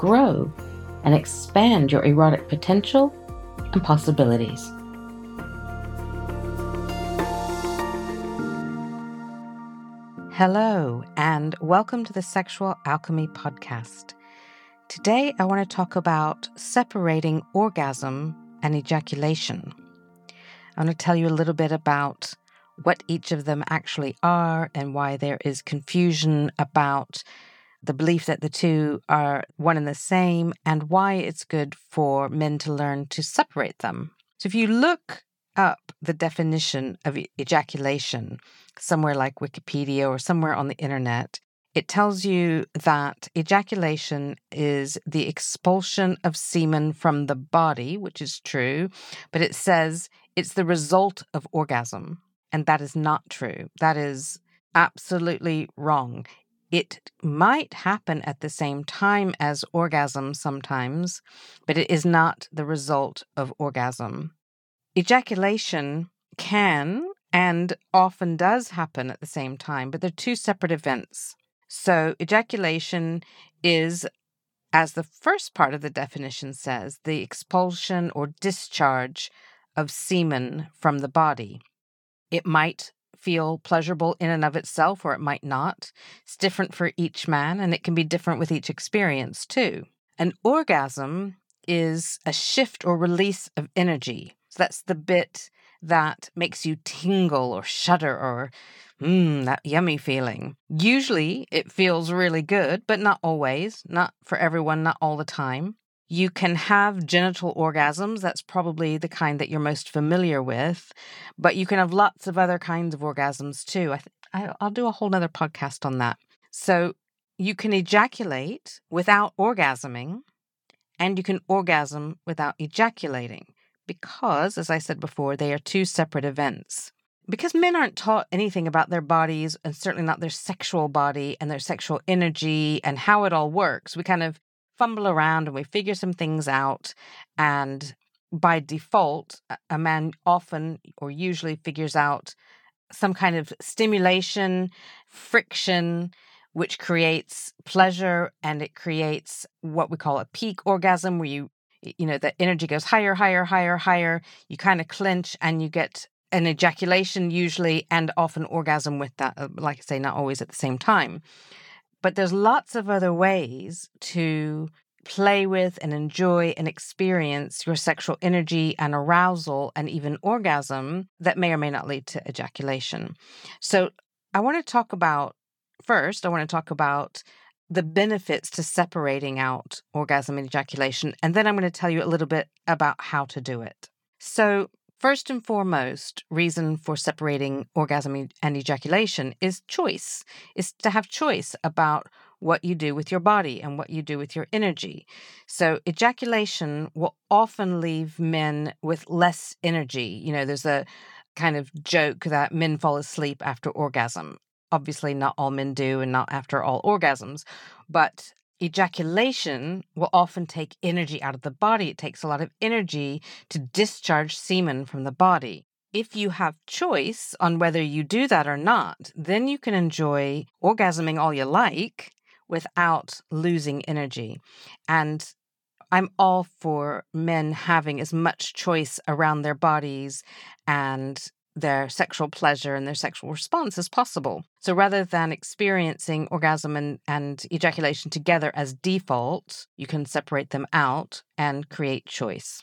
grow, and expand your erotic potential and possibilities. Hello, and welcome to the Sexual Alchemy Podcast. Today, I want to talk about separating orgasm and ejaculation. I want to tell you a little bit about what each of them actually are and why there is confusion about the belief that the two are one and the same, and why it's good for men to learn to separate them. So, if you look up the definition of ejaculation somewhere like Wikipedia or somewhere on the internet, it tells you that ejaculation is the expulsion of semen from the body, which is true, but it says it's the result of orgasm. And that is not true. That is absolutely wrong. It might happen at the same time as orgasm sometimes, but it is not the result of orgasm. Ejaculation can and often does happen at the same time, but they're two separate events. So, ejaculation is, as the first part of the definition says, the expulsion or discharge of semen from the body. It might feel pleasurable in and of itself, or it might not. It's different for each man, and it can be different with each experience, too. An orgasm is a shift or release of energy. So that's the bit that makes you tingle or shudder or mmm, that yummy feeling. Usually it feels really good, but not always, not for everyone, not all the time. You can have genital orgasms. That's probably the kind that you're most familiar with. But you can have lots of other kinds of orgasms too. I th- I'll do a whole nother podcast on that. So you can ejaculate without orgasming, and you can orgasm without ejaculating because, as I said before, they are two separate events. Because men aren't taught anything about their bodies, and certainly not their sexual body and their sexual energy and how it all works, we kind of fumble around and we figure some things out. And by default, a man often or usually figures out some kind of stimulation, friction, which creates pleasure and it creates what we call a peak orgasm where you you know the energy goes higher higher higher higher you kind of clench and you get an ejaculation usually and often orgasm with that uh, like i say not always at the same time but there's lots of other ways to play with and enjoy and experience your sexual energy and arousal and even orgasm that may or may not lead to ejaculation. So, I want to talk about first, I want to talk about the benefits to separating out orgasm and ejaculation. And then I'm going to tell you a little bit about how to do it. So, First and foremost, reason for separating orgasm and ejaculation is choice, is to have choice about what you do with your body and what you do with your energy. So, ejaculation will often leave men with less energy. You know, there's a kind of joke that men fall asleep after orgasm. Obviously, not all men do, and not after all orgasms, but ejaculation will often take energy out of the body. It takes a lot of energy to discharge semen from the body. If you have choice on whether you do that or not, then you can enjoy orgasming all you like without losing energy. And I'm all for men having as much choice around their bodies and their sexual pleasure and their sexual response as possible. So rather than experiencing orgasm and, and ejaculation together as default, you can separate them out and create choice.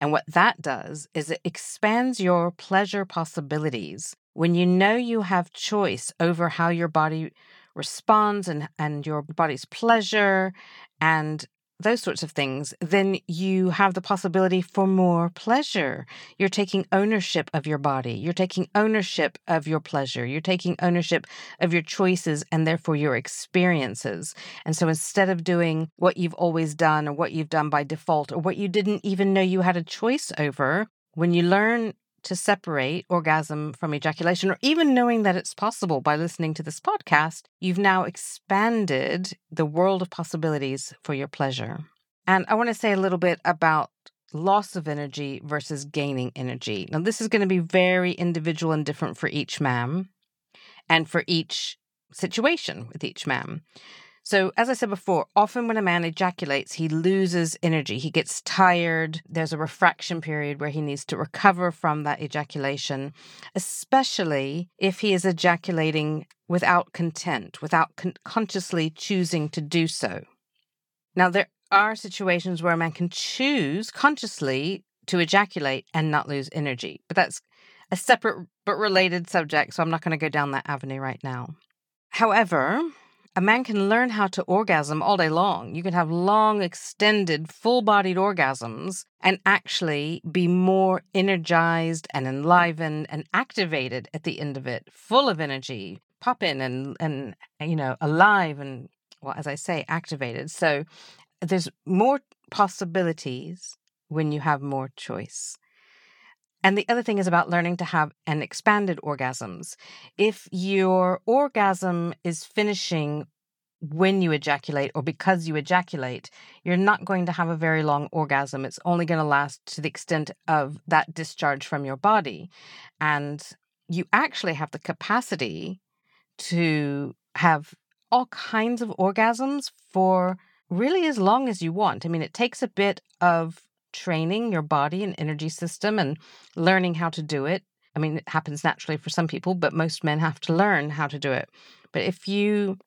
And what that does is it expands your pleasure possibilities. When you know you have choice over how your body responds and, and your body's pleasure and those sorts of things, then you have the possibility for more pleasure. You're taking ownership of your body. You're taking ownership of your pleasure. You're taking ownership of your choices and therefore your experiences. And so instead of doing what you've always done or what you've done by default or what you didn't even know you had a choice over, when you learn to separate orgasm from ejaculation, or even knowing that it's possible by listening to this podcast, you've now expanded the world of possibilities for your pleasure. And I want to say a little bit about loss of energy versus gaining energy. Now, this is going to be very individual and different for each man and for each situation with each man. So, as I said before, often when a man ejaculates, he loses energy. He gets tired. There's a refraction period where he needs to recover from that ejaculation, especially if he is ejaculating without content, without con- consciously choosing to do so. Now, there are situations where a man can choose consciously to ejaculate and not lose energy, but that's a separate but related subject, so I'm not going to go down that avenue right now. However, a man can learn how to orgasm all day long. You can have long, extended, full bodied orgasms and actually be more energized and enlivened and activated at the end of it, full of energy, pop in and, and you know, alive and, well, as I say, activated. So there's more possibilities when you have more choice. And the other thing is about learning to have an expanded orgasms. If your orgasm is finishing when you ejaculate or because you ejaculate, you're not going to have a very long orgasm. It's only going to last to the extent of that discharge from your body. And you actually have the capacity to have all kinds of orgasms for really as long as you want. I mean, it takes a bit of training your body and energy system and learning how to do it. I mean, it happens naturally for some people, but most men have to learn how to do it. But if you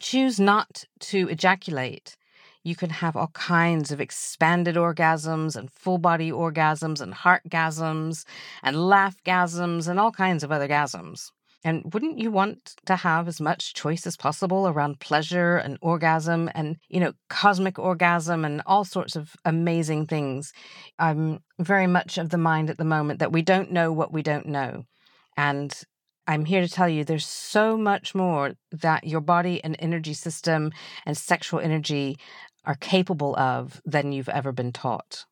choose not to ejaculate, you can have all kinds of expanded orgasms and full body orgasms and heartgasms and laughgasms and all kinds of other gasms. And wouldn't you want to have as much choice as possible around pleasure and orgasm and, you know, cosmic orgasm and all sorts of amazing things? I'm very much of the mind at the moment that we don't know what we don't know. And I'm here to tell you there's so much more that your body and energy system and sexual energy are capable of than you've ever been taught.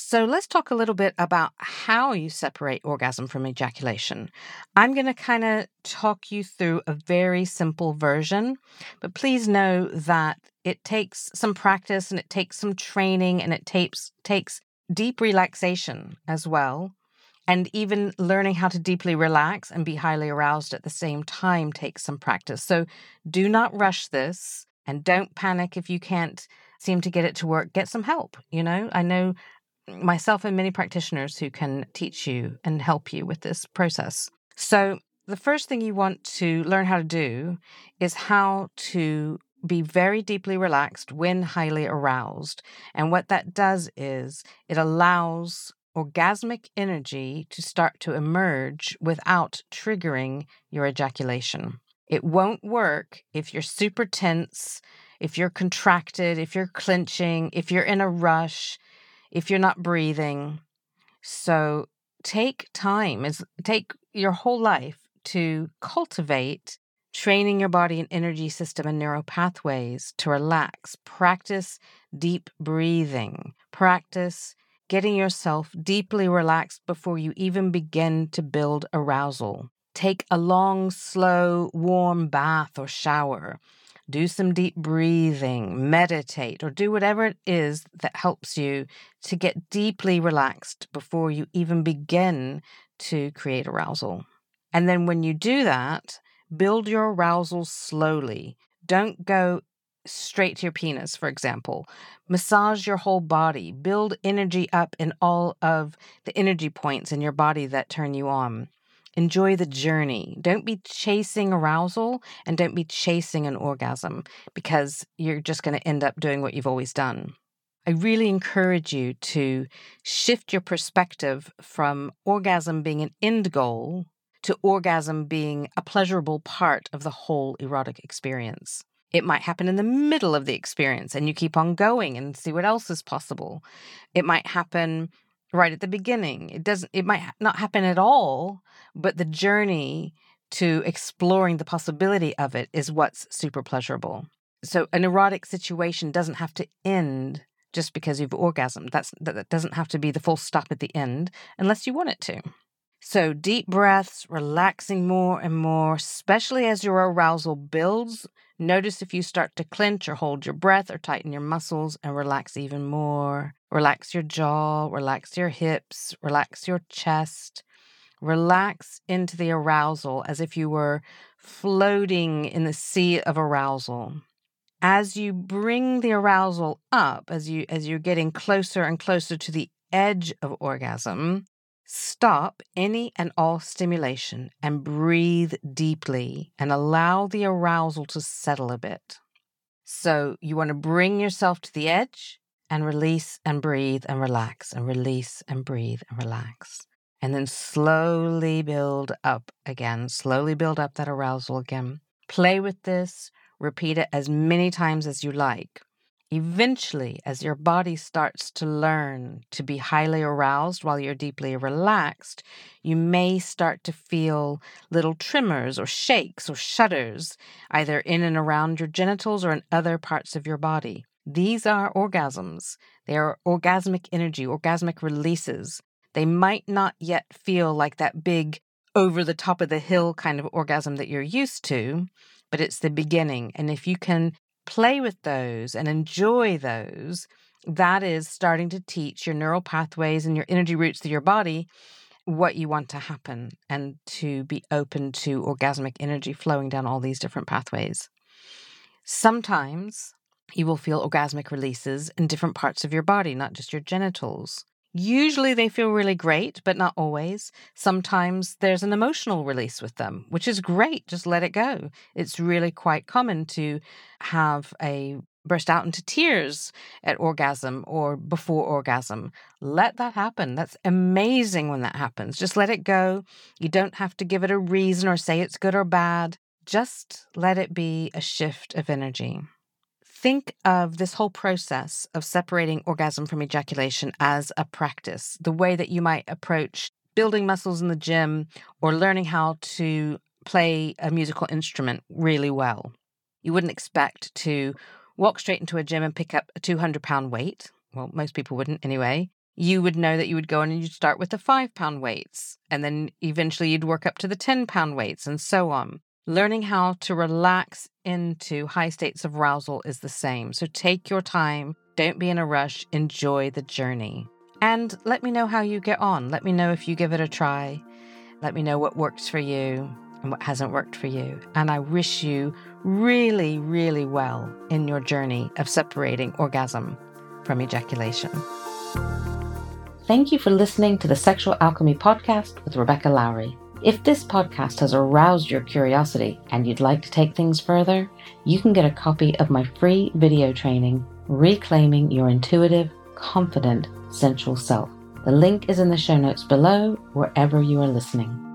So let's talk a little bit about how you separate orgasm from ejaculation. I'm going to kind of talk you through a very simple version, but please know that it takes some practice and it takes some training and it takes takes deep relaxation as well. And even learning how to deeply relax and be highly aroused at the same time takes some practice. So do not rush this and don't panic if you can't seem to get it to work. Get some help. You know, I know myself and many practitioners who can teach you and help you with this process. So, the first thing you want to learn how to do is how to be very deeply relaxed when highly aroused. And what that does is it allows orgasmic energy to start to emerge without triggering your ejaculation. It won't work if you're super tense, if you're contracted, if you're clenching, if you're in a rush, if you're not breathing. So take time, is take your whole life to cultivate training your body and energy system and neural pathways to relax. Practice deep breathing. Practice getting yourself deeply relaxed before you even begin to build arousal. Take a long, slow, warm bath or shower do some deep breathing, meditate, or do whatever it is that helps you to get deeply relaxed before you even begin to create arousal. And then when you do that, build your arousal slowly. Don't go straight to your penis, for example. Massage your whole body. Build energy up in all of the energy points in your body that turn you on. Enjoy the journey. Don't be chasing arousal and don't be chasing an orgasm because you're just going to end up doing what you've always done. I really encourage you to shift your perspective from orgasm being an end goal to orgasm being a pleasurable part of the whole erotic experience. It might happen in the middle of the experience and you keep on going and see what else is possible. It might happen right at the beginning. It doesn't it might not happen at all, but the journey to exploring the possibility of it is what's super pleasurable. So an erotic situation doesn't have to end just because you've orgasmed. That's that doesn't have to be the full stop at the end unless you want it to. So deep breaths, relaxing more and more, especially as your arousal builds. Notice if you start to clench or hold your breath or tighten your muscles and relax even more. Relax your jaw, relax your hips, relax your chest. Relax into the arousal as if you were floating in the sea of arousal. As you bring the arousal up, as you as you're getting closer and closer to the edge of orgasm, stop any and all stimulation and breathe deeply and allow the arousal to settle a bit. So you want to bring yourself to the edge and release and breathe and relax and release and breathe and relax and then slowly build up again, slowly build up that arousal again. Play with this, repeat it as many times as you like. Eventually, as your body starts to learn to be highly aroused while you're deeply relaxed, you may start to feel little tremors or shakes or shudders, either in and around your genitals or in other parts of your body. These are orgasms. They are orgasmic energy, orgasmic releases. They might not yet feel like that big, over the top of the hill kind of orgasm that you're used to, but it's the beginning. And if you can play with those and enjoy those, that is starting to teach your neural pathways and your energy routes to your body what you want to happen and to be open to orgasmic energy flowing down all these different pathways. Sometimes you will feel orgasmic releases in different parts of your body, not just your genitals. Usually they feel really great, but not always. Sometimes there's an emotional release with them, which is great. Just let it go. It's really quite common to have a burst out into tears at orgasm or before orgasm. Let that happen. That's amazing when that happens. Just let it go. You don't have to give it a reason or say it's good or bad. Just let it be a shift of energy think of this whole process of separating orgasm from ejaculation as a practice, the way that you might approach building muscles in the gym or learning how to play a musical instrument really well. You wouldn't expect to walk straight into a gym and pick up a 200 pound weight. Well, most people wouldn't anyway. You would know that you would go in and you'd start with the five pound weights, and then eventually you'd work up to the 10 pound weights, and so on. Learning how to relax into high states of arousal is the same. So take your time, don't be in a rush, enjoy the journey. And let me know how you get on. Let me know if you give it a try. Let me know what works for you and what hasn't worked for you. And I wish you really, really well in your journey of separating orgasm from ejaculation. Thank you for listening to the Sexual Alchemy Podcast with Rebecca Lowrie. If this podcast has aroused your curiosity and you'd like to take things further, you can get a copy of my free video training, Reclaiming Your Intuitive, Confident, Sensual Self. The link is in the show notes below, wherever you are listening.